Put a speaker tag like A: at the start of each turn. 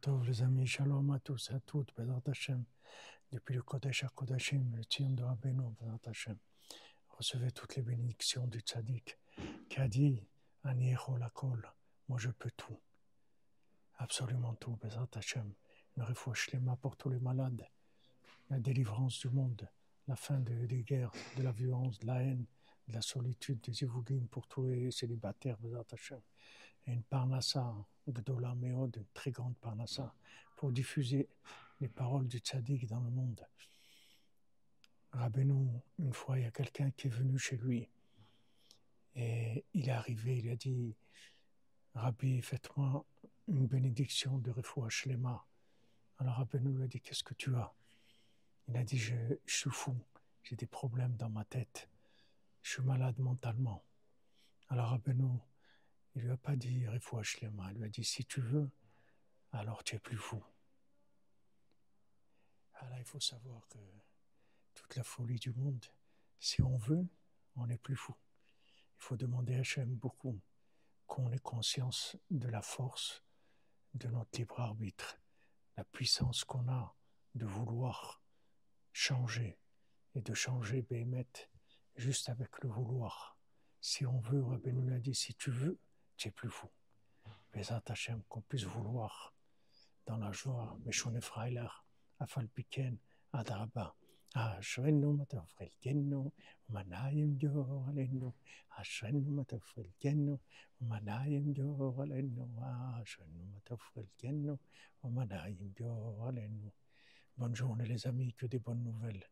A: Tov, les amis, shalom à tous à toutes, Bezat Hashem, depuis le Kodesh à Kodashim, le Tzion de Rabbeinu, Hashem. Recevez toutes les bénédictions du Tzadik, qui a dit, Ani kol, moi je peux tout, absolument tout, Bezat Hashem. Une refouche les pour tous les malades, la délivrance du monde, la fin des guerres, de la violence, de la haine, de la solitude, des évougim pour tous les célibataires, Bezat Hashem. Une parnassa, Gdola Meod, une très grande parnassa, pour diffuser les paroles du tzaddik dans le monde. Rabbeinu, une fois, il y a quelqu'un qui est venu chez lui. Et il est arrivé, il a dit, Rabbi, faites-moi une bénédiction de Refoua Shlema. Alors Rabbeinu lui a dit, qu'est-ce que tu as? Il a dit, je, je suis fou, j'ai des problèmes dans ma tête, je suis malade mentalement. Alors Rabbeinu, il lui a pas dit Refoua Shlema, il lui a dit, si tu veux, alors tu es plus fou. Alors il faut savoir que toute la folie du monde, si on veut, on n'est plus fou. Il faut demander à Hachem beaucoup qu'on ait conscience de la force de notre libre arbitre, la puissance qu'on a de vouloir changer et de changer Béhémet juste avec le vouloir. Si on veut, Rabbi nous l'a dit, si tu veux, tu es plus fou. Mais Hachem qu'on puisse vouloir dans la joie, mais Freiler, Afalpiken, Adraba. אשרנו מה טוב חלקנו, ומנעים ג'ור עלינו. אשרנו מה טוב חלקנו, ומנעים ג'ור עלינו. אשרנו מה טוב חלקנו, ומנעים ג'ור עלינו. Bonne journée les amis, que des bonnes nouvelles.